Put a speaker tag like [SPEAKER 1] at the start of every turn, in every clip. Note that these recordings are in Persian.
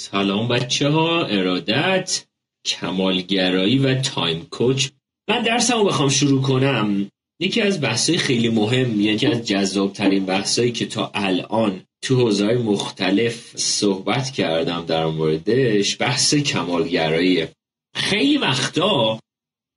[SPEAKER 1] سلام بچه ها ارادت کمالگرایی و تایم کوچ. من درسمو بخوام شروع کنم. یکی از بحثای خیلی مهم یکی از جذابترین بحثایی که تا الان تو حوزه‌های مختلف صحبت کردم در موردش بحث کمالگراییه خیلی وقتا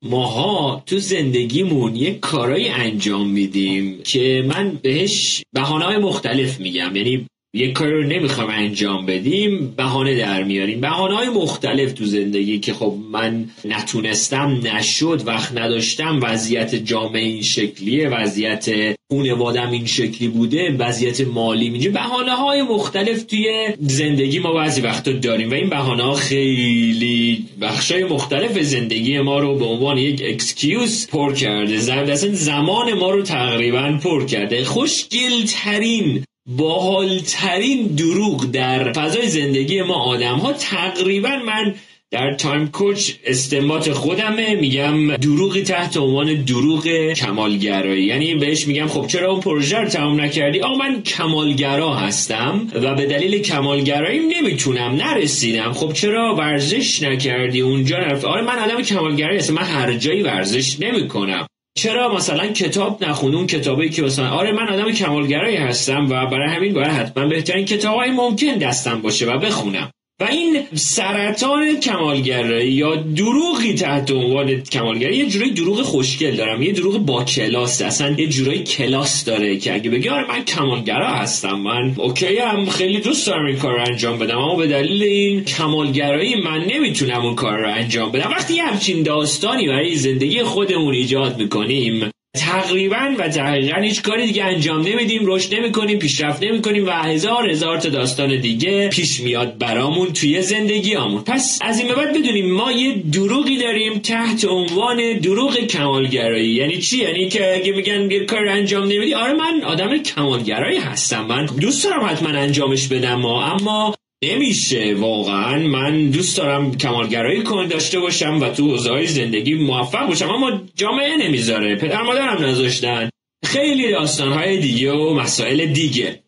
[SPEAKER 1] ماها تو زندگیمون یک کارایی انجام میدیم که من بهش بهانه‌های مختلف میگم. یعنی یک کاری رو نمی‌خوام انجام بدیم بهانه در میاریم. بهانه های مختلف تو زندگی که خب من نتونستم نشد وقت نداشتم. وضعیت جامعه این شکلیه وضعیت خونوادم این شکلی بوده وضعیت مالی اینجا بهانه های مختلف توی زندگی ما بعضی وقتا داریم و این بهانه ها خیلی بخشای مختلف زندگی ما رو به عنوان یک excuse پر کرده. زمان ما رو تقریبا پر کرده. خوشگل ترین باحالترین دروغ در فضای زندگی ما آدم ها تقریبا من در تایم کوچ استنباط خودمه. میگم دروغی تحت عنوان دروغ کمالگرایی. یعنی بهش میگم خب چرا اون پروژه رو تمام نکردی؟ آ من کمالگرا هستم و به دلیل کمالگراییم نمی‌تونم نرسیدم. خب چرا ورزش نکردی اونجا؟ نرفت آره من آدم کمالگرایی هستم. من هر جایی ورزش نمی‌کنم. چرا مثلا کتاب نخونی؟ اون کتابی که مثلا آره من آدم کمالگرایی هستم و برای همین باید حتما بهترین کتابای ممکن دستم باشه و بخونم. و این سرطان کمالگرایی یا دروغی تحت عنوان کمالگرایی یه جورایی دروغ خوشگل دارم یه دروغ با کلاس اصلا یه جورایی کلاس داره که اگه بگی آره من کمالگرا هستم من اوکی هم خیلی دوست دارم این کار رو انجام بدم اما به دلیل این کمالگرایی من نمی‌تونم اون کار رو انجام بدم. وقتی همچین داستانی برای زندگی خودمون ایجاد می‌کنیم تقریبا و دقیقا هیچ کاری دیگه انجام نمیدیم رشد نمی‌کنیم پیشرفت نمی‌کنیم و هزار هزار تا داستان دیگه پیش میاد برامون توی زندگی آمون پس از این به بعد بدونیم ما یه دروغی داریم تحت عنوان دروغ کمالگرایی. یعنی چی؟ یعنی که اگه میگن یه کار انجام نمیدی آره من آدم کمالگرایی هستم. من دوست دارم حتما انجامش بدم. اما نمیشه. واقعا من دوست دارم کمالگرایی کن داشته باشم و تو حوزه زندگی موفق باشم. اما جامعه نمی‌ذاره. پدر مادرم نذاشتن. خیلی داستانهای دیگه و مسائل دیگه.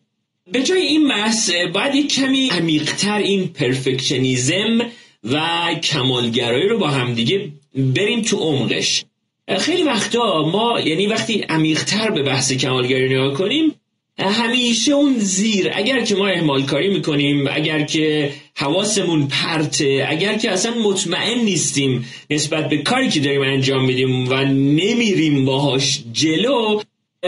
[SPEAKER 1] به جای این بحث باید یک کمی عمیقتر این پرفکشنیزم و کمالگرایی رو با هم دیگه بریم تو عمقش. خیلی وقتا ما یعنی وقتی عمیقتر به بحث کمالگرایی نگاه کنیم همیشه اون زیر اگر که ما اهمال کاری می‌کنیم اگر که حواسمون پرته اگر که اصلا مطمئن نیستیم نسبت به کاری که داریم انجام میدیم و نمیریم باهاش جلو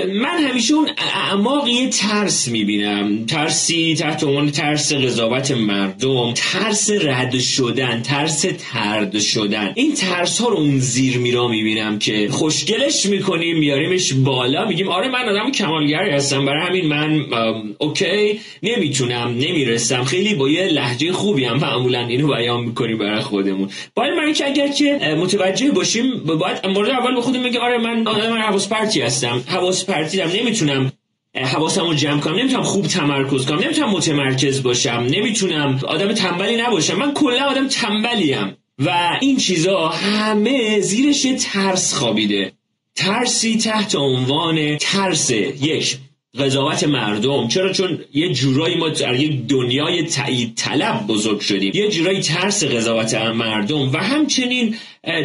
[SPEAKER 1] من همیشه اون اعماق یه ترس می‌بینم. ترسی تحت عنوان ترس قضاوت مردم ترس رد شدن ترس ترد شدن. این ترس ها رو اون زیر میرا می‌بینم که خوشگلش می‌کنیم میاریمش بالا میگیم آره من آدم کمالگری هستم برای همین من اوکی نمی‌تونم نمی‌رسم. خیلی با یه لحجه خوبی هم معمولا اینو بیان می‌کنیم برای خودمون. باید من که اگر که متوجه باشیم باید مورد اول به خودم میگه آره من آدم حواس پرتی هستم. حواس پرتیدم نمی‌تونم حواسمو جمع کنم نمی‌تونم خوب تمرکز کنم نمی‌تونم متمرکز باشم نمی‌تونم آدم تنبلی نباشم. من کلا آدم تنبلیم و این چیزا همه زیرش یه ترس خوابیده. ترسی تحت عنوان ترس یک قضاوت مردم. چرا؟ چون یه جورایی ما در یک دنیای تایید طلب بزرگ شدیم. یه جورایی ترس قضاوت مردم و همچنین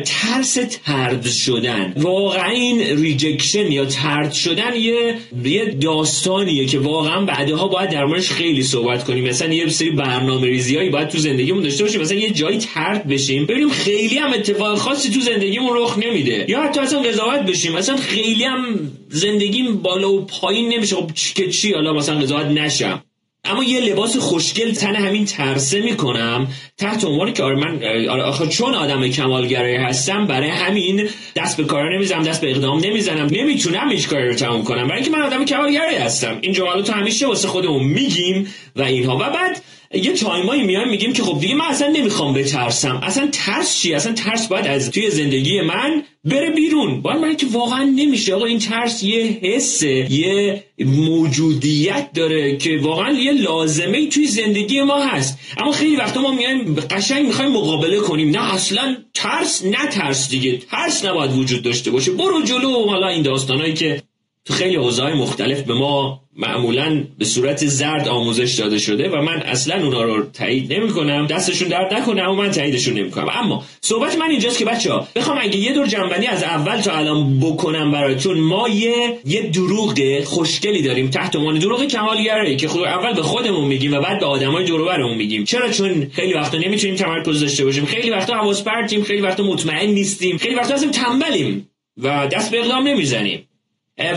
[SPEAKER 1] ترس طرد شدن. واقعا این rejection یا طرد شدن یه یه داستانیه که واقعا بعدها باید در موردش خیلی صحبت کنیم. مثلا یه سری برنامه ریزیایی باید تو زندگیمون داشته باشیم. مثلا یه جایی ترد بشیم. ببینیم خیلی هم اتفاق خاصی تو زندگیمون رخ نمیده. یا حتی اصلا قضاوت بشیم. مثلا خیلی هم زندگیم بالا و پایین نمیشه. خب که چی؟ حالا مثلا قضاوت نشم. اما یه لباس خوشگل تن همین ترسه می‌کنم. تحت عنوانی که آره من آره چون آدم کمالگرایی هستم برای همین دست به کار نمی‌زنم دست به اقدام نمی‌زنم. نمی‌تونم هیچ کاری رو تموم کنم. برای اینکه من آدم کمالگرایی هستم. این جملات همیشه واسه خودمون میگیم و اینها. و بعد یه تایمایی میایم میگیم که خب دیگه من اصلا نمی‌خوام بترسم. اصلا ترس چی اصلا ترس باید از توی زندگی من بره بیرون. باید من که واقعا نمیشه. آقا این ترس یه حسه یه موجودیت داره که واقعا یه لازمه توی زندگی ما هست. اما خیلی وقتا ما میایم قشنگ می‌خوایم مقابله کنیم. نه اصلا ترس نه ترس دیگه. ترس نباید وجود داشته باشه. برو جلو. حالا این داستانایی که تو خیلی حوزه‌های مختلف به ما معمولا به صورت زرد آموزش داده شده و من اصلا اونا رو تایید نمی کنم دستشون درد نکنه اما من تاییدشون نمی کنم اما صحبت من اینجاست که بچه ها بخوام اگه یه دور جنبندی از اول تا الان بکنم براتون ما یه یه دروغ خوشگلی داریم تحت عنوان دروغ کمالگرایی که خود اول به خودمون میگیم و بعد به آدمای دور برمون میگیم. چرا؟ چون خیلی وقتا نمی‌تونیم تمرکز داشته باشیم. خیلی وقتا حواس پرتیم خیلی وقتا مطمئن نیستیم. خیلی وقتا اصلا تنبلیم و دست به اقدام نمی‌زنیم.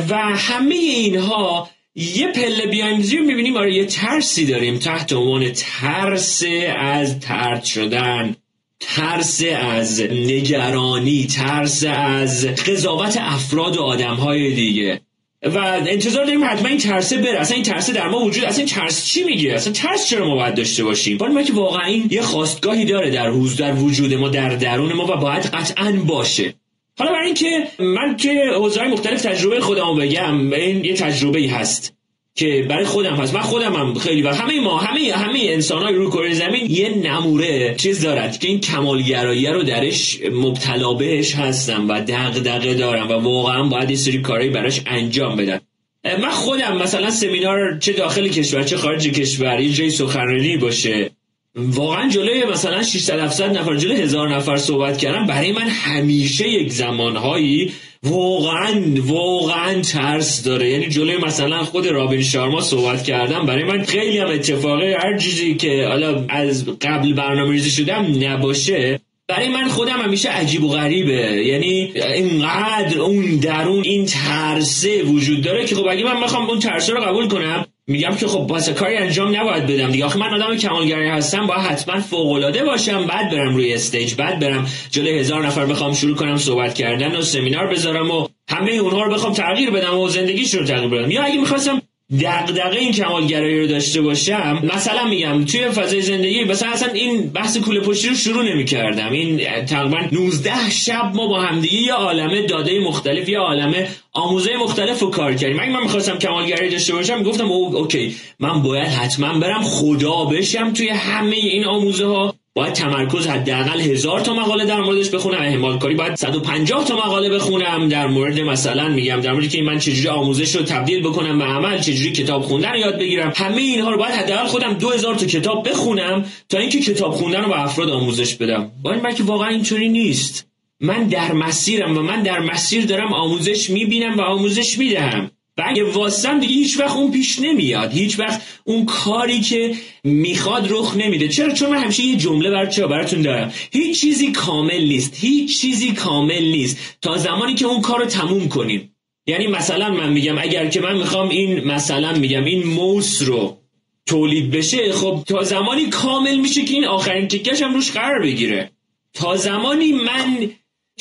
[SPEAKER 1] و همه اینها یه پله بیایم زیر می‌بینیم آره یه ترسی داریم تحت عنوان ترس از ترد شدن ترس از نگرانی ترس از قضاوت افراد و آدمهای دیگه. و انتظار داریم حتما این ترسه بره. اصلا این ترسه در ما وجود اصلا این ترس چی میگه؟ اصلا ترس چرا ما باید داشته باشیم؟ ولی ما که واقعا این یه خواستگاهی داره در حوز در وجود ما در درون ما و باید قطعا باشه. حالا برای اینکه من که حوزه‌های مختلف تجربه خودمو بگم این یه تجربه هست که برای خودم هست. من خودم هم خیلی و همه ما همه همه انسان‌های روی کره زمین یه نموره چیز دارد که این کمالگرایی رو درش مبتلا بهش هستم و دغدغه دارم و واقعا باید این سری کارهایی براش انجام بدم من خودم مثلا سمینار چه داخل کشور چه خارج کشور یه جای سخنرانی باشه. واقعا جلوی مثلا 600 700 نفر جلوی هزار نفر صحبت کردم برای من همیشه یک زمانهایی واقعا واقعا ترس داره. یعنی جلوی مثلا خود رابین شارما صحبت کردم برای من خیلی هم اتفاقه. هر چیزی که حالا از قبل برنامه ریزی شدم نباشه. برای من خودم همیشه عجیب و غریبه. یعنی اینقدر اون درون این ترسه وجود داره که خب اگه من بخوام اون ترسه رو قبول کنم میگم که خب واسه کاری انجام نباید بدم دیگه. آخه من آدم کمالگری هستم باید حتما فوق العاده باشم. بعد برم روی استیج بعد برم جلوی هزار نفر بخوام شروع کنم صحبت کردن و سمینار بذارم و همه اونها رو بخوام تغییر بدم و زندگیش رو تغییر بدم. یا اگه می‌خواستم دغدغه این کمالگرایی رو داشته باشم مثلا میگم توی فضای زندگی مثلا اصلا این بحث کوله پشتی رو شروع نمی کردم این تقریبا 19 شب ما با همدیگه یه عالمه داده مختلف یه عالمه آموزه مختلف رو کار کردیم. اگه من می‌خواستم کمالگرایی داشته باشم گفتم او اوکی من باید حتما برم خدا بشم توی همه این آموزه ها باید تمرکز حداقل هزار تا مقاله در موردش بخونم. احتمال کاری باید 150 تا مقاله بخونم. در مورد مثلا میگم در مورد که من چجوری آموزش رو تبدیل بکنم به عمل چجوری کتاب خوندن یاد بگیرم. همه اینها رو باید حداقل خودم 2000 تا کتاب بخونم تا اینکه کتاب خوندن رو به افراد آموزش بدم. با این که واقعا اینطوری نیست. من در مسیرم و من در مسیر دارم آموزش می‌بینم و آموزش می‌دهم. و اگه واسم دیگه هیچ وقت اون پیش نمیاد. هیچ وقت اون کاری که می‌خواد رخ نمیده. چرا؟ چون من همیشه یه جمله بر براتون دارم. هیچ چیزی کامل نیست. هیچ چیزی کامل نیست. تا زمانی که اون کار رو تموم کنیم. یعنی مثلا من میگم اگر که من می‌خوام این مثلا میگم این موس رو تولید بشه خب تا زمانی کامل میشه که این آخرین تیکش هم روش قرار بگیره. تا زمانی من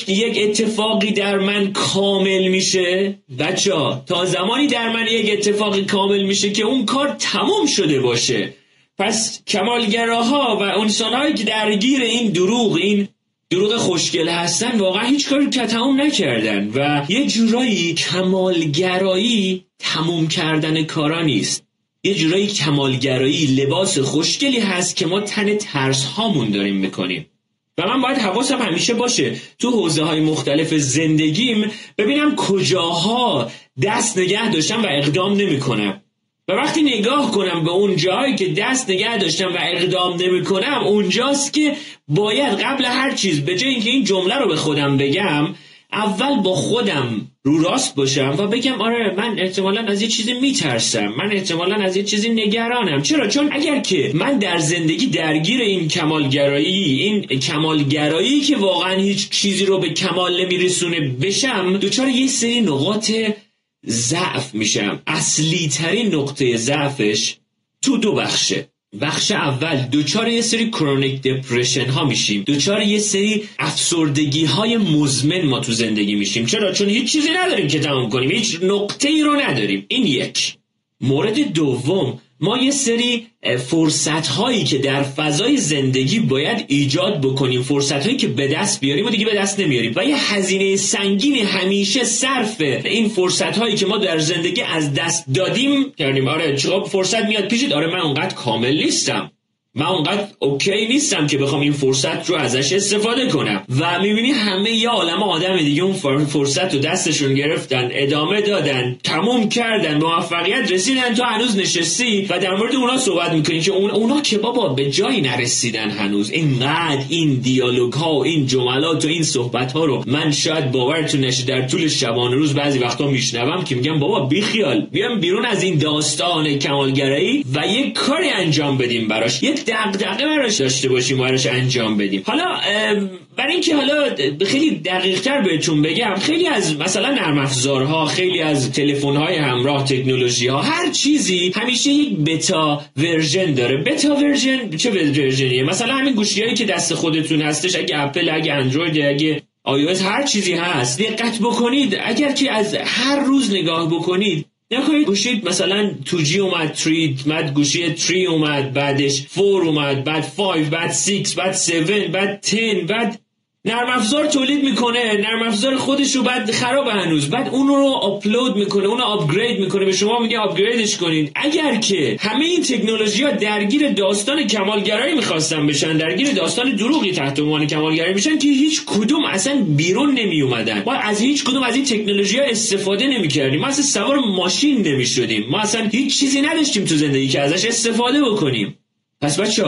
[SPEAKER 1] یک اتفاقی در من کامل میشه؟ بچه تا زمانی در من یک اتفاقی کامل میشه که اون کار تمام شده باشه. پس کمالگراها و انسانهایی که درگیر این دروغ این دروغ خوشگل هستن واقعا هیچ کاری که تمام نکردن و یه جورایی کمالگرایی تموم کردن کارا نیست. یه جورایی کمالگرایی لباس خوشگلی هست که ما تن ترس هامون داریم می‌کنیم. و من باید حواسم همیشه باشه تو حوزه های مختلف زندگیم ببینم کجاها دست نگه داشتم و اقدام نمی‌کنم. و وقتی نگاه کنم به اون جایی که دست نگه داشتم و اقدام نمی‌کنم اونجاست که باید قبل هر چیز به جای اینکه این جمله رو به خودم بگم اول با خودم رو راست باشم و بگم آره من احتمالا از یه چیزی میترسم. من احتمالا از یه چیزی نگرانم. چرا؟ چون اگر که من در زندگی درگیر این کمالگرایی این کمالگرایی که واقعا هیچ چیزی رو به کمال نمیرسونه بشم دوچار یه سری نقاط ضعف میشم. اصلی ترین نقطه ضعفش تو دو بخشه. بخش اول دوچار یه سری کرونیک دپرشن ها میشیم. دوچار یه سری افسردگی های مزمن ما تو زندگی میشیم. چرا؟ چون هیچ چیزی نداریم که تمام کنیم. هیچ نقطه ای رو نداریم. این یک. مورد دوم ما یه سری فرصت هایی که در فضای زندگی باید ایجاد بکنیم. فرصت هایی که به دست بیاریم و دیگه به دست نمیاریم. و یه هزینه سنگینی همیشه صرف این فرصت هایی که ما در زندگی از دست دادیم. کردیم. آره چقدر فرصت میاد پیشید آره من اونقدر کامل نیستم. من اونقدر اوکی نیستم که بخوام این فرصت رو ازش استفاده کنم. و می‌بینی همه یه عالم آدم دیگه اون فرصت رو دستشون گرفتن ادامه دادن تموم کردن موفقیت رسیدن تو هنوز نشستی و در مورد اونا صحبت می‌کنی که اون اونا که بابا به جایی نرسیدن هنوز. اینقدر این دیالوگ ها و این جملات و این صحبت ها رو من شاید باورتون نشه در طول شبانه روز بعضی وقتا میشنوم که میگم بابا بیخیال. بیام بیرون از این داستان کمالگرایی و یک کاری انجام بدیم براش. دغدغه براش داشته باشیم براش انجام بدیم. حالا برای اینکه حالا خیلی دقیق تر بهتون بگم خیلی از مثلا نرم افزارها خیلی از تلفن های همراه تکنولوژی ها هر چیزی همیشه یک beta version داره. beta version چه version یه؟ مثلا همین گوشی که دست خودتون هستش اگه اپل اگه اندروید اگه iOS هر چیزی هست. دقت بکنید اگر که از هر روز نگاه بکنید نکنید گوشی مثلا 2G اومد 3 بعد گوشی 3 اومد بعدش 4 اومد بعد 5 بعد 6 بعد 7 بعد 10 بعد نرم افزار تولید می‌کنه نرم افزار خودش رو بعد خراب هنوز. بعد اون رو آپلود می‌کنه اون رو آپگرید می‌کنه. به شما میگه آپگریدش کنید اگر که همه این تکنولوژی ها درگیر داستان کمالگرایی می‌خواستن بشن درگیر داستان دروغی تحت عنوان کمالگرایی بشن که هیچ کدوم اصلا بیرون نمی اومدن ما از هیچ کدوم از این تکنولوژی ها استفاده نمی‌کردیم. ما اصلا سوار ماشین نمی‌شدیم. ما اصلا هیچ چیزی نداشتیم تو زندگی که ازش استفاده بکنیم. پس بچه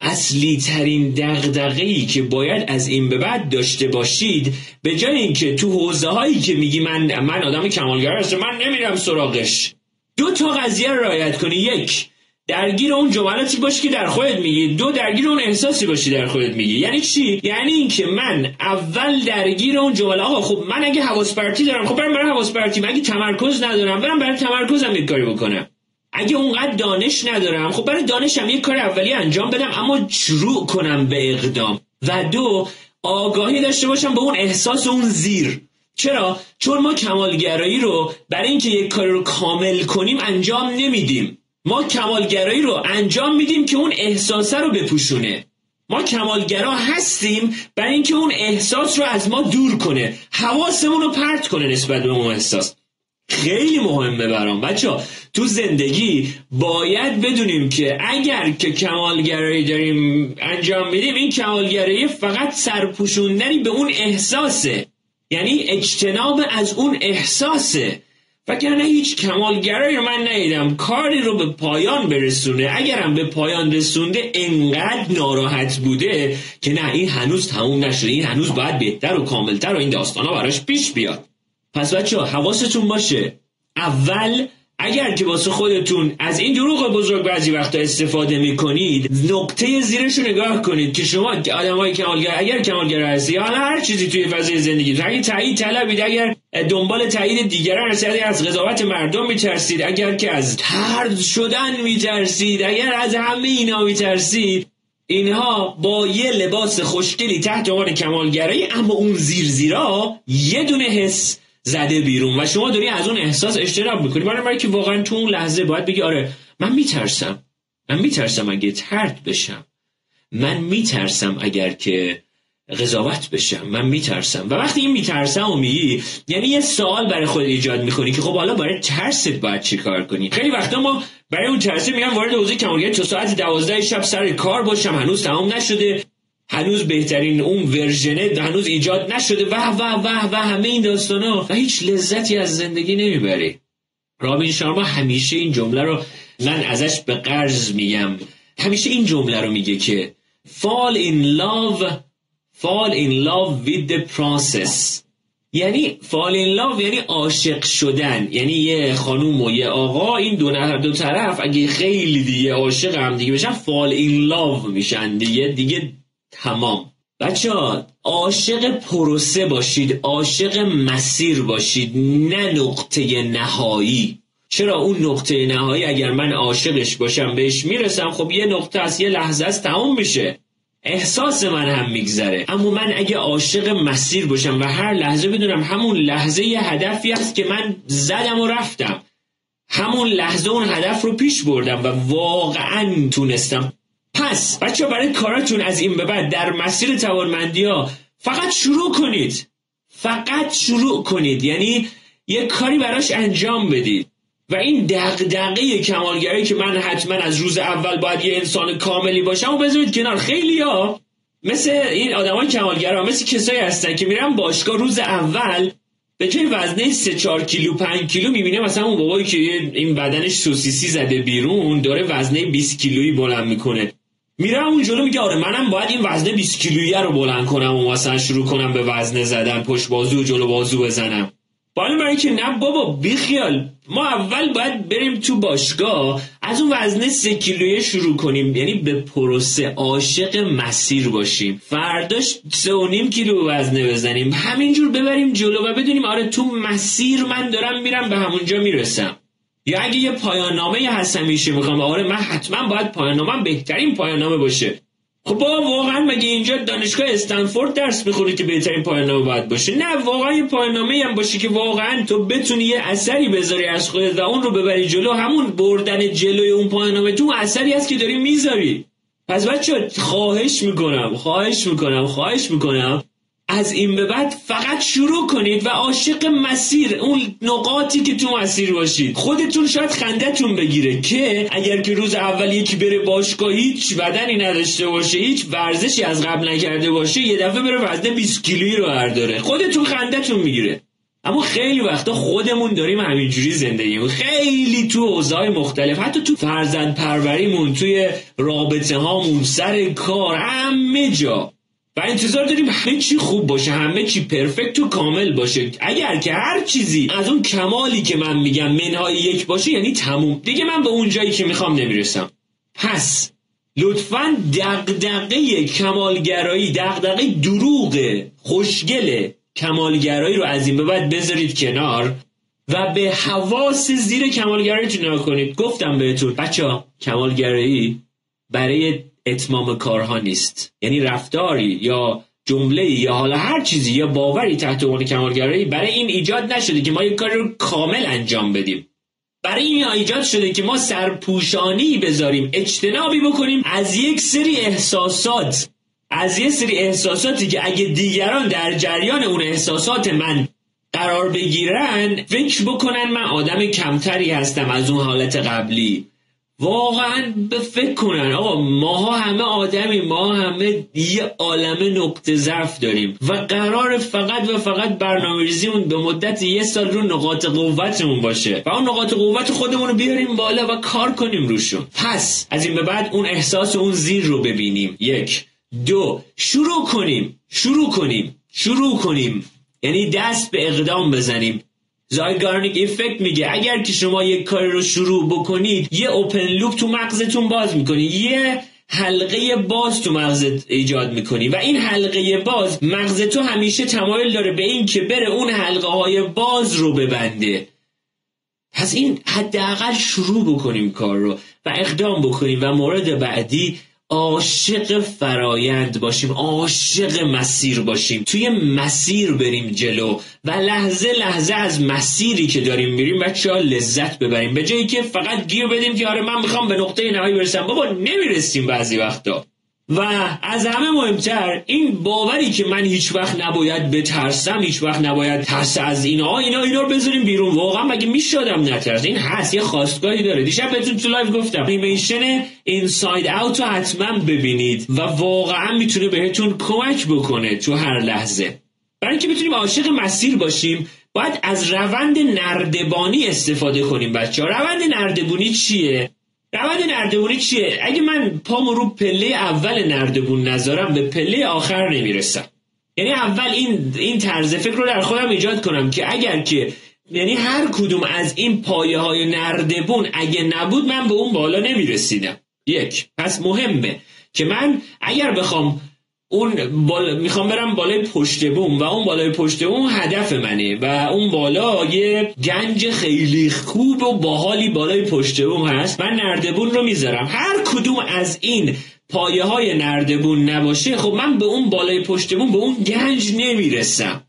[SPEAKER 1] اصلی ترین دغدغه‌ای که باید از این به بعد داشته باشید به جای اینکه تو حوزه هایی که میگی من من آدم کمالگر هستم من نمیرم سراغش. دو تا قضیه رو رعایت کنی. یک درگیر اون جملاتی باشی که در خودت میگی. دو درگیر اون احساسی باشی در خودت میگی. یعنی چی؟ یعنی اینکه من اول درگیر اون جمله آقا خب من اگه حواس پرتی دارم خب برم برای حواس پرتی من اگه تمرکز ندارم برم برای تمرکزم یک کاری بکنم. اگه اونقدر دانش ندارم خب برای دانشم یه کار اولی انجام بدم اما شروع کنم به اقدام. و دو آگاهی داشته باشم به اون احساس اون زیر. چرا؟ چون ما کمالگرایی رو برای اینکه یک کار رو کامل کنیم انجام نمیدیم. ما کمالگرایی رو انجام میدیم که اون احساسه رو بپوشونه. ما کمالگرا هستیم برای اینکه اون احساس رو از ما دور کنه. حواسمون رو پرت کنه نسبت به اون احساس. خیلی مهمه برام. بچه تو زندگی باید بدونیم که اگر که کمالگرایی داریم انجام میدیم این کمالگرایی فقط سرپوشوندنی به اون احساسه. یعنی اجتناب از اون احساسه. وگرنه هیچ کمالگرایی رو من ندیدم. کاری رو به پایان برسونه. اگرم به پایان رسونده انقدر ناراحت بوده که نه این هنوز تموم نشده. این هنوز باید بهتر و کاملتر و این داستانا براش پیش بیاد. پس بچه حواستون باشه. اول اگر که واسه خودتون از این دروغ بزرگ بعضی وقتا استفاده می‌کنید نقطه زیرش رو نگاه کنید که شما آدم های کمالگر اگر کمالگر هستی یا هر چیزی توی فضای زندگی اگر تایید طلبید اگر دنبال تایید دیگران هستید از قضاوت مردم میترسید اگر که از ترد شدن میترسید اگر از همه اینا میترسید اینها با یه لباس خوشگلی تحت عنوان کمالگرایی اما اون زیر زیرا یه دونه حس زده بیرون و شما داری از اون احساس اجتناب می‌کنی. برای که واقعا تو اون لحظه باید بگی آره من میترسم. من میترسم اگه ترد بشم. من میترسم اگر که قضاوت بشم. من میترسم. و وقتی این میترسم و میگی یعنی یه سوال برای خود ایجاد می‌کنی که خب حالا برای ترست باید چی کار کنی؟ خیلی وقتا ما برای اون ترسه میگم وارد حوزه کمالگری تا ساعت دوازده شب سر کار باشم. هنوز تمام نشده. هنوز بهترین اون ورژنه هنوز ایجاد نشده. و و و و همه این داستانا. و هیچ لذتی از زندگی نمی‌بری رابین شارما همیشه این جمله رو من ازش به قرض میگم. همیشه این جمله رو میگه که fall in love fall in love with the process. یعنی fall in love یعنی عاشق شدن. یعنی یه خانوم و یه آقا این دو, دو طرف اگه خیلی دیگه عاشق هم دیگه بشن fall in love میشن دیگه. دیگه تمام. بچه ها عاشق پروسه باشید عاشق مسیر باشید نه نقطه نهایی. چرا اون نقطه نهایی؟ اگر من عاشقش باشم بهش می‌رسم خب یه نقطه از یه لحظه است تمام میشه. احساس من هم میگذره. اما من اگه عاشق مسیر باشم و هر لحظه بدونم همون لحظه یه هدفی است که من زدم و رفتم. همون لحظه اون هدف رو پیش بردم و واقعا تونستم پس بچه برای کاراتون از این به بعد در مسیر توانمندی ها فقط شروع کنید. فقط شروع کنید. یعنی یه کاری براش انجام بدید. و این دغدغه کمالگرایی که من حتما از روز اول باید یه انسان کاملی باشم و بذارید کنار. خیلی ها مثل این آدمای کمالگرا مثل کسایی هستن که میرن باشگاه روز اول به جای وزنه 3 4 کیلو 5 کیلو می‌بینه مثلا اون بابایی که این بدنش سوسیسی زده بیرون داره وزنه 20 کیلویی بلند می‌کنه. میرم اون جلو میگه آره منم باید این وزنه 20 کیلویی رو بلند کنم و مثلا شروع کنم به وزنه زدن پشت بازو و جلو بازو بزنم. حالا برای که نه بابا بیخیال ما اول باید بریم تو باشگاه از اون وزنه سه کیلویه شروع کنیم. یعنی به پروسه عاشق مسیر باشیم. فرداش سه و نیم کیلو وزنه بزنیم. همینجور ببریم جلو و بدونیم آره تو مسیر من دارم میرم به همونجا می‌رسم. یا اگه یه پایان نامه هست همیشه می‌خوام آره من حتما باید پایان نامه بهترین پایان نامه باشه. خب با واقعا مگه اینجا دانشگاه استنفورد درس می‌خوری که بهترین پایان باید باشه؟ نه واقعا یه پایان هم باشه که واقعا تو بتونی یه اثری بذاری از خودت و اون رو ببری جلو. همون بردن جلوی اون پایان تو اثری هست که داری می‌ذاری. پس بچه خواهش می‌کنم خواهش می‌کنم خواهش می‌کنم از این به بعد فقط شروع کنید و عاشق مسیر اون نقاطی که تو مسیر باشید. خودتون شاید خندتون بگیره که اگر که روز اول یکی بره باشگاه هیچ بدنی نداشته باشه هیچ ورزشی از قبل نکرده باشه یه دفعه بره وزن 20 کیلویی رو برداره. خودتون خندتون می‌گیره. اما خیلی وقتا خودمون داریم همینجوری زندگی خیلی تو اوضاع مختلف حتی تو فرزند پروریمون توی رابطه هامون سر کار همه جا. و انتظار داریم همه چی خوب باشه همه چی پرفکت و کامل باشه. اگر که هر چیزی از اون کمالی که من میگم منهای یک باشه یعنی تموم. دیگه من به اون جایی که می‌خوام نمی‌رسم. پس لطفا دقدقه کمالگرایی دقدقه دروغ خوشگل کمالگرایی رو از این به بعد بذارید کنار و به حواس زیر کمالگرایی نگاه کنید. گفتم بهتون بچه کمالگرایی برای اتمام کارها نیست. یعنی رفتاری یا جمله یا حالا هر چیزی یا باوری تحت عنوان کمالگرایی برای این ایجاد نشده که ما یک کار رو کامل انجام بدیم. برای این ایجاد شده که ما سرپوشانی بذاریم اجتنابی بکنیم از یک سری احساسات. از یک سری احساساتی که اگه دیگران در جریان اون احساسات من قرار بگیرن فکر بکنن من آدم کمتری هستم از اون حالت قبلی. واقعا به فکر کنن. آقا ماها همه آدمی ما همه یه عالم نقطه ضعف داریم. و قرار فقط و فقط برنامه‌ریزیمون به مدت یه سال رو نقاط قوتمون باشه. و اون نقاط قوت خودمون رو بیاریم بالا و کار کنیم روشون. پس از این به بعد اون احساس اون زیر رو ببینیم. یک. دو. شروع کنیم. شروع کنیم. شروع کنیم. یعنی دست به اقدام بزنیم. زایگارنیک افکت میگه اگر که شما یک کاری رو شروع بکنید یه اوپن لوپ تو مغزتون باز می‌کنید یه حلقه باز تو مغزت ایجاد می‌کنی و این حلقه باز مغز تو همیشه تمایل داره به این که بره اون حلقه های باز رو ببنده. پس این حداقل شروع بکنیم کار رو و اقدام بکنیم و مورد بعدی عاشق فرایند باشیم عاشق مسیر باشیم. توی مسیر بریم جلو و لحظه لحظه از مسیری که داریم میریم بچه ها لذت ببریم. به جایی که فقط گیر بدیم که آره من می‌خوام به نقطه نهایی برسم. بابا نمی‌رسیم بعضی وقتا. و از همه مهمتر این باوری که من هیچ وقت نباید بترسم هیچ وقت نباید ترس از اینا اینا اینا رو بذاریم بیرون. واقعا مگه می‌شدم نترس؟ این هست یه خواستگاهی داره. دیشب بهتون تو live گفتم. انیمیشن Inside Out رو حتما ببینید و واقعا می‌تونه بهتون کمک بکنه تو هر لحظه. برای اینکه بتونیم عاشق مسیر باشیم باید از روند نردبانی استفاده کنیم بچه ها روند نردبونی چیه؟ روند نردبونی چیه؟ اگه من پامو رو پله اول نردبون نذارم به پله آخر نمی‌رسم. یعنی اول این این طرز فکر رو در خودم ایجاد کنم که اگر که یعنی هر کدوم از این پایه های نردبون اگه نبود من به اون بالا نمی‌رسیدم. یک. پس مهمه که من اگر بخوام اون می‌خوام برم بالای پشت بوم و اون بالای پشت بوم هدف منه و اون بالا یه گنج خیلی خوب و باحالی بالای پشت بوم هست. من نردبون رو می‌ذارم. هر کدوم از این پایه های نردبون نباشه خب من به اون بالای پشت بوم به اون گنج نمی‌رسم.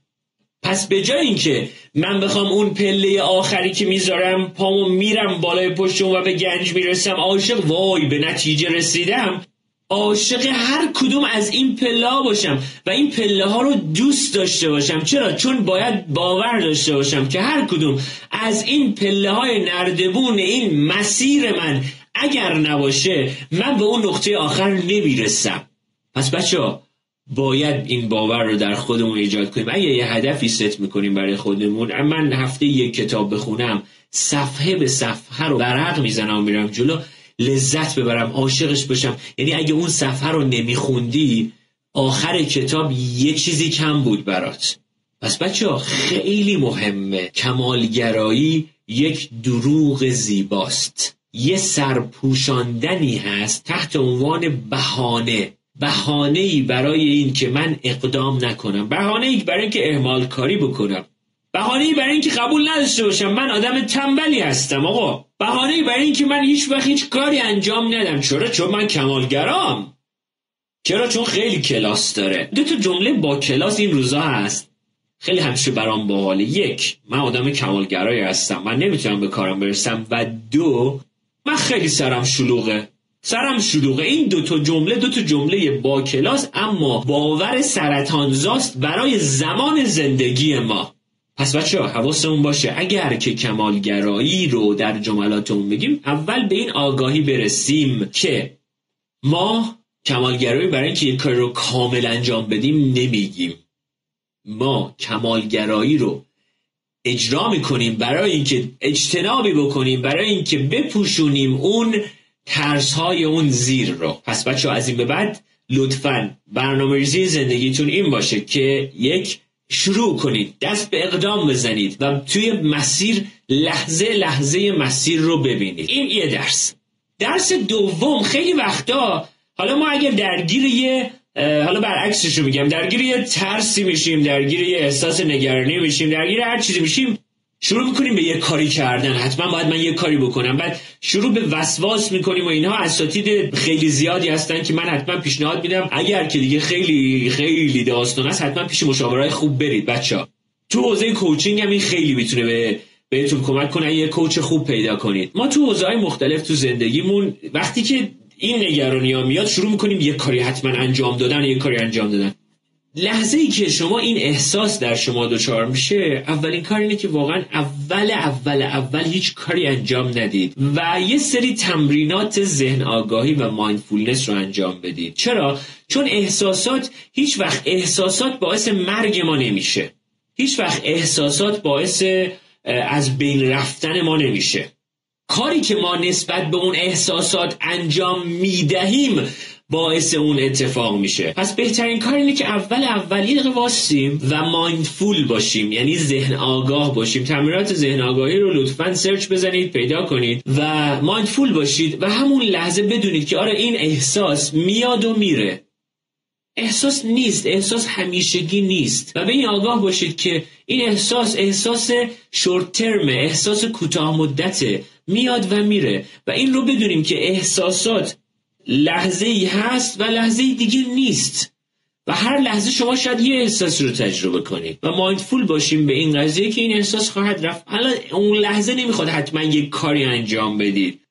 [SPEAKER 1] پس به جای اینکه من بخوام اون پله آخری که می‌ذارم پامو میرم بالای پشت و به گنج می‌رسم عاشق وای به نتیجه رسیدم. عاشق هر کدوم از این پله باشم و این پله ها رو دوست داشته باشم. چرا؟ چون باید باور داشته باشم که هر کدوم از این پله های نردبون این مسیر من اگر نباشه من به اون نقطه آخر نمی‌رسم. پس بچه ها باید این باور رو در خودمون ایجاد کنیم. اگه یه هدفی ست می‌کنیم برای خودمون من هفته یک کتاب بخونم صفحه به صفحه رو برق می‌زنم و میرم جلو. لذت ببرم عاشقش باشم یعنی اگه اون صفحه رو نمیخوندی آخر کتاب یه چیزی کم بود برات. پس بچه ها خیلی مهمه. کمالگرایی یک دروغ زیباست. یه سرپوشاندنی هست تحت عنوان بهانه. بهانه ای برای این که من اقدام نکنم. بهانه ای برای اینکه اهمال کاری بکنم. بهانه ای برای اینکه قبول نداشته باشم من آدم تنبلی هستم آقا. بهانه ای برای اینکه من هیچ وقت هیچ کاری انجام ندم. چرا؟ چون من کمالگرام. چرا؟ چون خیلی کلاس داره. دو تا جمله با کلاس این روزا هست. خیلی همیشه برام باحاله. یک من آدم کمالگرایی هستم من نمی‌تونم به کارم برسم. و دو من خیلی سرم شلوغه. سرم شلوغه. این دو تا جمله دو تا جمله با کلاس اما باور سرطانزاست برای زمان زندگی ما. پس بچه ها حواسمون باشه اگر که کمالگرایی رو در جملاتمون بگیم اول به این آگاهی برسیم که ما کمالگرایی برای اینکه یک کار رو کامل انجام بدیم نمیگیم. ما کمالگرایی رو اجرا می‌کنیم برای اینکه اجتنابی بکنیم برای اینکه بپوشونیم اون ترس های اون زیر رو. پس بچه از این به بعد لطفا برنامه ریزی زندگیتون این باشه که یک شروع کنید دست به اقدام بزنید و توی مسیر لحظه لحظه مسیر رو ببینید. این یه درس. درس دوم خیلی وقتا حالا ما اگر درگیر یه حالا برعکسش رو میگم درگیر یه ترسی میشیم درگیر یه احساس نگرانی میشیم درگیر هر چیزی میشیم شروع می‌کنیم به یه کاری کردن. حتما باید من یه کاری بکنم. بعد شروع به وسواس می‌کنیم و اینها اساتید خیلی زیادی هستن که من حتما پیشنهاد میدم. اگر که دیگه خیلی خیلی داستان است حتما پیش مشاورای خوب برید بچه. تو حوزه کوچینگ هم این خیلی می‌تونه به بهتون کمک کنه. یه کوچ خوب پیدا کنید. ما تو حوزه مختلف تو زندگیمون وقتی که این نگرانی ها میاد شروع می‌کنیم یه کاری حتما انجام دادن یه کاری انجام دادن. لحظه ای که شما این احساس در شما دچار میشه اولین کار اینه که واقعا اول اول اول هیچ کاری انجام ندید و یه سری تمرینات ذهن آگاهی و مایندفولنس رو انجام بدید. چرا؟ چون احساسات هیچ وقت احساسات باعث مرگ ما نمیشه. هیچ وقت احساسات باعث از بین رفتن ما نمیشه. کاری که ما نسبت به اون احساسات انجام می‌دهیم باعث اون اتفاق میشه. پس بهترین کار اینه که اول اول یه واسیم و مایندفول باشیم. یعنی ذهن آگاه باشیم. تمرینات ذهن آگاهی رو لطفا سرچ بزنید پیدا کنید و مایندفول باشید و همون لحظه بدونید که آره این احساس میاد و میره. احساس نیست. احساس همیشگی نیست. و به این آگاه باشید که این احساس احساس شورت ترمه احساس کوتاه مدته میاد و میره. و این رو بدونیم که احساسات لحظه ای هست و لحظه ای دیگه نیست. و هر لحظه شما شاید یه احساس رو تجربه کنید و مایندفول باشیم به این قضیه که این احساس خواهد رفت. حالا اون لحظه نمی‌خواد حتما یک کاری انجام بدید.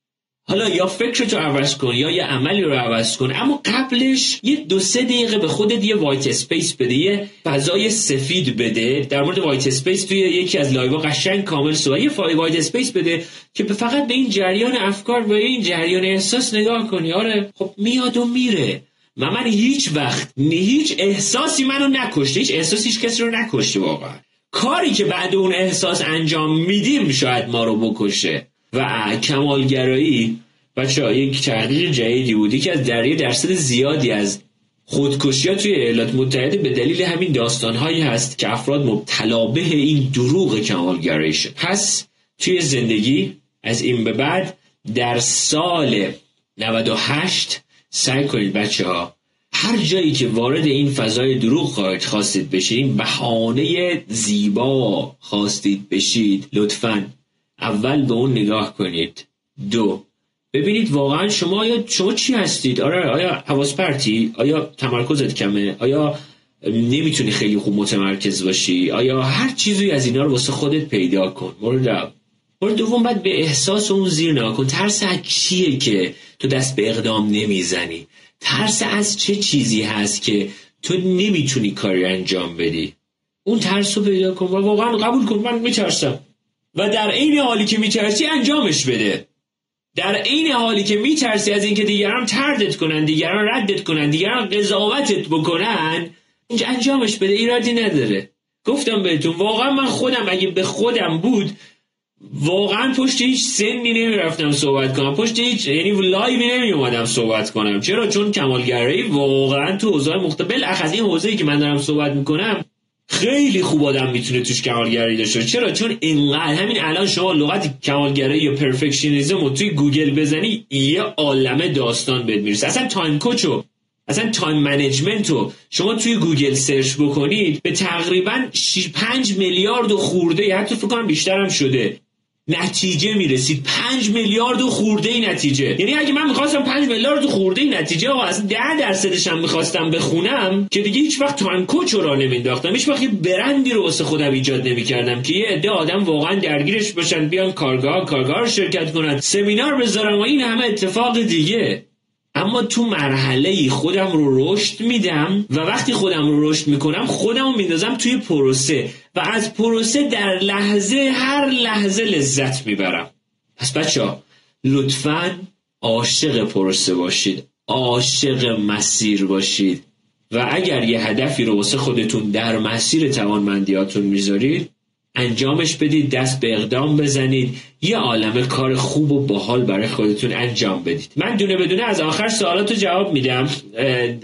[SPEAKER 1] حالا یا فکرتو عوض کن یا یه عملی رو عوض کن اما قبلش یه دو سه دقیقه به خودت یه white space بده یه فضای سفید بده در مورد white space توی یکی از live قشنگ کامل سو یه white space بده که فقط به این جریان افکار و این جریان احساس نگاه کنی. آره خب میاد و میره. و من هیچ وقت هیچ احساسی منو نکشته هیچ احساسی هیچ کسی رو نکشته واقعا. کاری که بعد اون احساس انجام میدیم شاید ما رو بکشه. و کمالگرایی بچه یک تحقیق جدیدی بودی که از دریه درصد زیادی از خودکشی ها توی ایالات متحده به دلیل همین داستانهایی هست که افراد مبتلا به این دروغ کمالگرایی شد. پس توی زندگی از این به بعد در سال 98 سعی کنید بچه ها هر جایی که وارد این فضای دروغ خواهید خواستید بشید بهانه زیبا خواستید بشید لطفا. اول به اون نگاه کنید. دو. ببینید واقعا شما یا شما چی هستید؟ آره آیا حواس پرتی؟ آیا تمرکزت کمه؟ آیا نمی‌تونی خیلی خوب متمرکز باشی؟ آیا هر چیزی از اینا رو واسه خودت پیدا کن؟ مورد مورد دوم باید به احساس اون زیر نگاه کن. ترس چیه که تو دست به اقدام نمی‌زنی؟ ترس از چه چیزی هست که تو نمی‌تونی کاری انجام بدی؟ اون ترس رو پیدا کن و واقعا قبول کن. من میترسم. و در عین حالی که میترسی انجامش بده. در عین حالی که میترسی از اینکه دیگران تردت کنن دیگران ردت کنن دیگران قضاوتت بکنن اینجا انجامش بده ایرادی نداره. گفتم بهتون واقعا من خودم اگه به خودم بود واقعا پشت هیچ سنی نمی‌رفتم صحبت کنم. پشت هیچ یعنی لایوی نمی اومدم صحبت کنم. چرا؟ چون کمالگرایی واقعا تو حوزه مختلف بالاخص این حوزه‌ای که من دارم صحبت می‌کنم خیلی خوب آدم می‌تونه توش کمالگرایی داشته چرا؟ چون اینقدر همین الان شما لغت کمالگرایی یا perfectionism رو توی گوگل بزنی یه عالمه داستان بهت می‌رسه. اصلا time coach و اصلا time management رو شما توی گوگل search بکنید به تقریبا 5 میلیارد و خورده حتی فکر کنم بیشتر هم شده. نتیجه می‌رسید. 5 میلیارد و خورده ای نتیجه. یعنی اگه من می‌خواستم 5 میلیارد و خورده ای نتیجه آقا از 10 درصدش هم می‌خواستم بخونم که دیگه هیچ وقت time coach رو نمینداختم هیچ وقت برندی رو واسه خودم ایجاد نمی‌کردم که یه عده آدم واقعا درگیرش باشن بیان کارگاه کارگاه شرکت کنن سمینار بذارم و این همه اتفاق دیگه. اما تو مرحله خودم رو رشد میدم و وقتی خودم رو رشد می‌کنم خودم رو میندازم توی پروسه و از پروسه در لحظه هر لحظه لذت می‌برم. پس بچه ها لطفا عاشق پروسه باشید عاشق مسیر باشید. و اگر یه هدفی رو واسه خودتون در مسیر توانمندیاتون می‌ذارید انجامش بدید دست به اقدام بزنید یه عالم کار خوب و باحال برای خودتون انجام بدید. من دونه بدونه از آخر سوالات رو جواب میدم.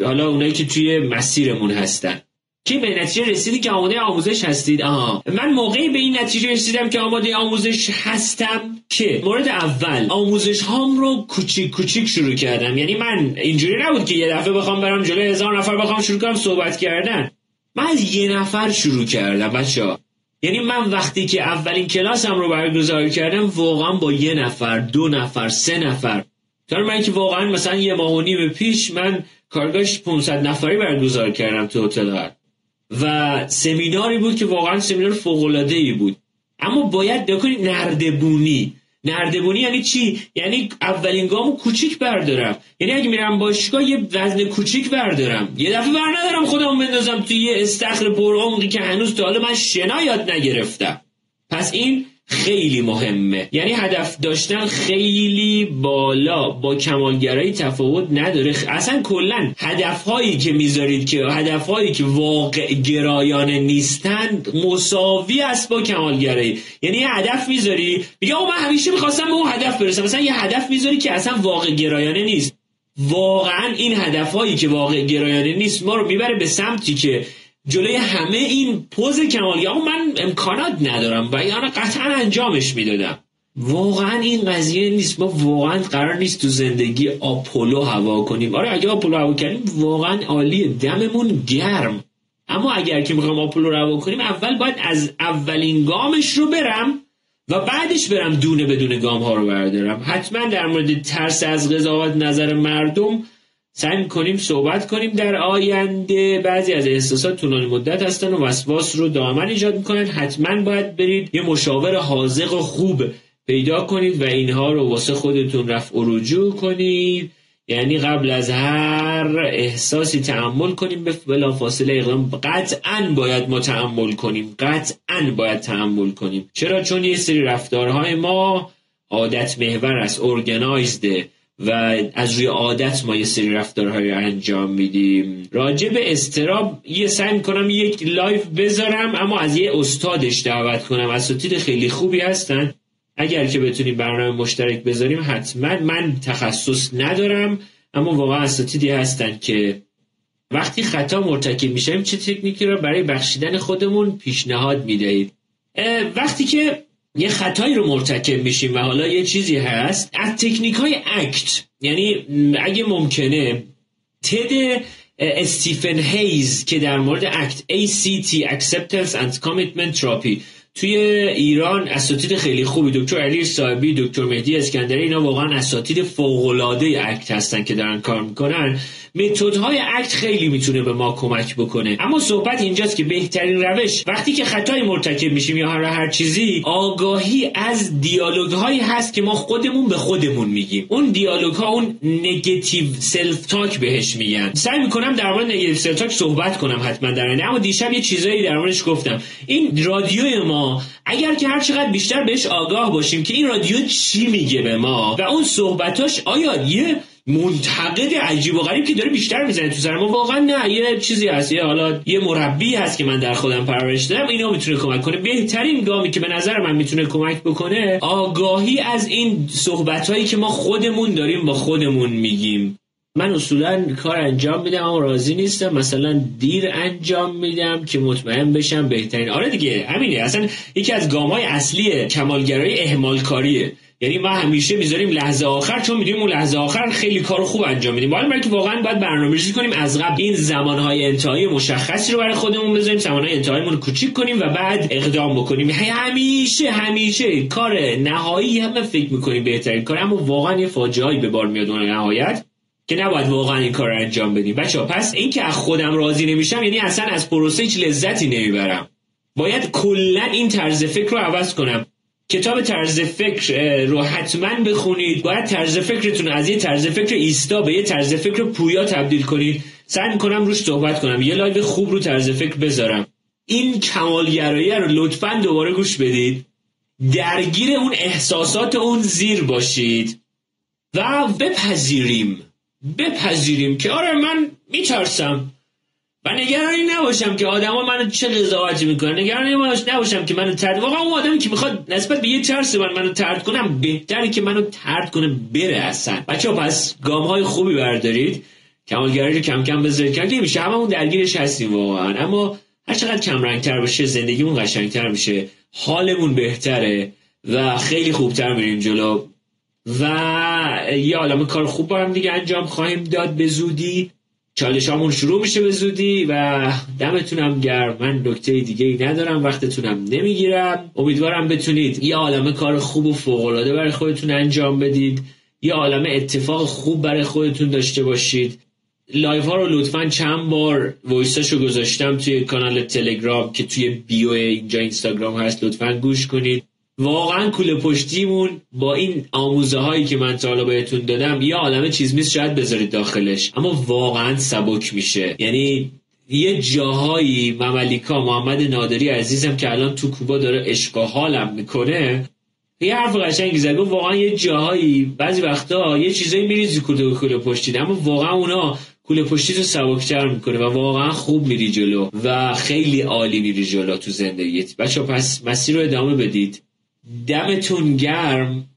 [SPEAKER 1] حالا اونایی که توی مسیرمون هستن. که به نتیجه رسیدی که آماده آموزش هستید؟ آها. من موقعی به این نتیجه رسیدم که آماده آموزش هستم که مورد اول آموزش هام رو کوچیک کوچیک شروع کردم. یعنی من اینجوری نبود که یه دفعه بخوام برم جلوی هزار نفر بخوام شروع کنم صحبت کردن. من از یه نفر شروع کردم بچه یعنی من وقتی که اولین کلاسم رو برگزار کردم واقعا با یه نفر دو نفر سه نفر. تا من که واقعا مثلا یه ماه و نیم پیش من کارگاهش 500 نفری برگزار کردم تو هتل و سمیناری بود که واقعا سمینار فوق بود. اما باید بکنید نردبونی. نردبونی یعنی چی؟ یعنی اولین گامو کوچیک بردارم. یعنی اگه میرم باشگاه یه وزن کوچیک بردارم. یه دفعه بر ندارم خودم بندازم توی یه استخر پرعمقی که هنوز تا حالا من شنا یاد نگرفتم. پس این خیلی مهمه. یعنی هدف داشتن خیلی بالا. با کمالگرایی تفاوت نداره. اصلا کلا هدفهایی که می‌ذارید که هدفهایی که واقع گرایانه نیستند مساوی است با کمالگرایی یعنی یه هدف می‌ذاری میگه من همیشه می‌خواستم به اون هدف برسم. مثلا یه هدف می‌ذاری که اصلا واقع گرایانه نیست. واقعا این هدفهایی که واقع گرایانه نیست ما رو می‌بره به سمتی که جلوی همه این پوز کمالی آقا من امکانات ندارم و یعنی قطعا انجامش می‌دادم. واقعا این قضیه نیست. ما واقعا قرار نیست تو زندگی آپولو هوا کنیم. آره اگه آپولو هوا کنیم واقعا عالیه دممون گرم. اما اگر که می‌خوام آپولو رو هوا کنیم اول باید از اولین گامش رو برم و بعدش برم دونه بدون گام ها رو بردارم. حتما در مورد ترس از قضاوت نظر مردم سعی کنیم صحبت کنیم در آینده. بعضی از احساسات طولانی مدت هستن و وسواس رو دائما ایجاد می‌کنن. حتما باید برید یه مشاور حاضق و خوب پیدا کنید و اینها رو واسه خودتون رفع و رجوع کنید. یعنی قبل از هر احساسی تعمل کنیم. به بلا فاصله اقدام. قطعا باید ما تعمل کنیم. قطعا باید تعمل کنیم. چرا؟ چون یه سری رفتارهای ما عادت محور است. organized ئه و از روی عادت ما یه سری رفتارهای انجام میدیم. راجع به استرس یه سعی کنم یک live بذارم اما از یه استادش دعوت کنم. اساتید خیلی خوبی هستن. اگر که بتونیم برنامه مشترک بذاریم حتما من تخصص ندارم اما واقعا اساتیدی هستن که وقتی خطا مرتکب میشیم چه تکنیکی رو برای بخشیدن خودمون پیشنهاد می‌دهید. وقتی که یه خطایی رو مرتکب میشیم و حالا یه چیزی هست. از تکنیک های ACT یعنی اگه ممکنه تد استیون هیز که در مورد ACT, ACT Acceptance and Commitment Therapy توی ایران اساتید خیلی خوبی دکتر علی صاحبی دکتر مهدی اسکندری اینا واقعا اساتید فوق العاده ACT هستن که دارن کار می‌کنن. متدهای ACT خیلی می‌تونه به ما کمک بکنه. اما صحبت اینجاست که بهترین روش وقتی که خطای مرتکب میشیم یا هر هر چیزی آگاهی از دیالوگ هایی هست که ما خودمون به خودمون میگیم. اون دیالوگ ها اون negative self-talk بهش میگن. سعی می‌کنم در مورد negative self-talk صحبت کنم حتما در اینه اما دیشب یه چیزایی در موردش گفتم. این رادیوی ما اگر که هر چقدر بیشتر بهش آگاه باشیم که این رادیو چی میگه به ما و اون صحبتاش آیا یه منتقد عجیب و غریب که داره بیشتر می‌زنه تو سر ما واقعا نه یه چیزی هست. یه حالا یه مربی هست که من در خودم پرورش دادم اینا می‌تونه کمک کنه. بهترین گامی که به نظر من می‌تونه کمک بکنه آگاهی از این صحبت هایی که ما خودمون داریم با خودمون میگیم. من اصولا کار انجام میدم اما راضی نیستم. مثلا دیر انجام میدم که مطمئن بشم بهترین. آره دیگه همینه. اصلا یکی از گام های اصلی کمالگرایی اهمال کاریه یعنی ما همیشه می‌ذاریم لحظه آخر چون می‌دونیم اون لحظه آخر خیلی کار خوب انجام میدیم حالا که واقعا باید برنامه‌ریزی کنیم از قبل این زمانهای انتهایی مشخصی رو برای خودمون بذاریم زمانهای انتهاییمون رو کوچیک کنیم و بعد اقدام بکنیم. همیشه همیشه کار نهایی هم فکر می‌کنیم بهترین کار اما واقعا یه فاجعه‌ای به بار میاد اون نهایت که نباید واقعا این کار رو انجام بدیم. بچه پس این که از خودم راضی نمیشم یعنی اصلا از پروسه هیچ لذتی نمی‌برم. باید کلا این طرز فکر رو عوض کنم. کتاب طرز فکر رو حتما بخونید. باید طرز فکرتون از یه طرز فکر ایستا به یه طرز فکر پویا تبدیل کنید. سعی می‌کنم روش صحبت کنم. یه live خوب رو طرز فکر بذارم. این کمالگرایی رو لطفا دوباره گوش بدید. درگیر اون احساسات اون زیر باشید. و بپذیریم. بپذیریم که آره من میترسم. و نگرانی نباشم که آدما منو چه قضاوتی می‌کنن. نگرانی نباشم که منو ترد واقعا اون آدمی که می‌خواد نسبت به یه ترس من منو ترد کنم بهتری که منو ترد کنه بره اصلا بچه پس گام های خوبی بردارید. کمالگرایی رو کم کم بذارید. که میشه. هممون درگیرش هستیم واقعا. اما هر چقدر کم رنگتر بشه زندگیمون قشنگتر میشه. حالمون بهتره و خیلی خوبتر میریم جلو. و یه عالم کار خوب با هم دیگه انجام خواهیم داد. به زودی چالش همون شروع میشه به زودی و دمتونم گرم. من نکته دیگه ای ندارم وقتتونم نمی‌گیرم. امیدوارم بتونید یه عالم کار خوب و فوقالعاده برای خودتون انجام بدید. یه عالم اتفاق خوب برای خودتون داشته باشید. live ها رو لطفا چند بار ویس‌هاشو گذاشتم توی کانال تلگرام که توی bio اینجا اینستاگرام هست. لطفا گوش کنید. واقعا کوله پشتیمون با این آموزه هایی که من تا حالا بهتون دادم یه عالم چیز میز شاید بذارید داخلش. اما واقعا سبک میشه. یعنی یه جاهایی مملیکا محمد نادری عزیزم که الان تو کوبا داره عشق حالم می‌کنه یه حرف قشنگی زد. واقعا یه جاهایی بعضی وقتا یه چیزایی میریزی کوله کوله پشتی اما واقعا اونا کوله پشتی رو سبکتر می‌کنه و واقعا خوب میری جلو و خیلی عالی میری جلو تو زندگیت. بچه پس مسیر رو ادامه بدید. دمتون گرم.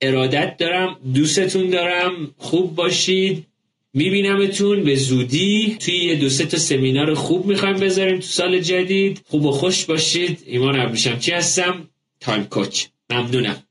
[SPEAKER 1] ارادت دارم. دوستتون دارم. خوب باشید. میبینمتون. به زودی. توی یه دو تا سمینار خوب می‌خوایم بذاریم تو سال جدید. خوب و خوش باشید. ایمان ابریشم چی هستم؟ تایم کوچ ممنونم.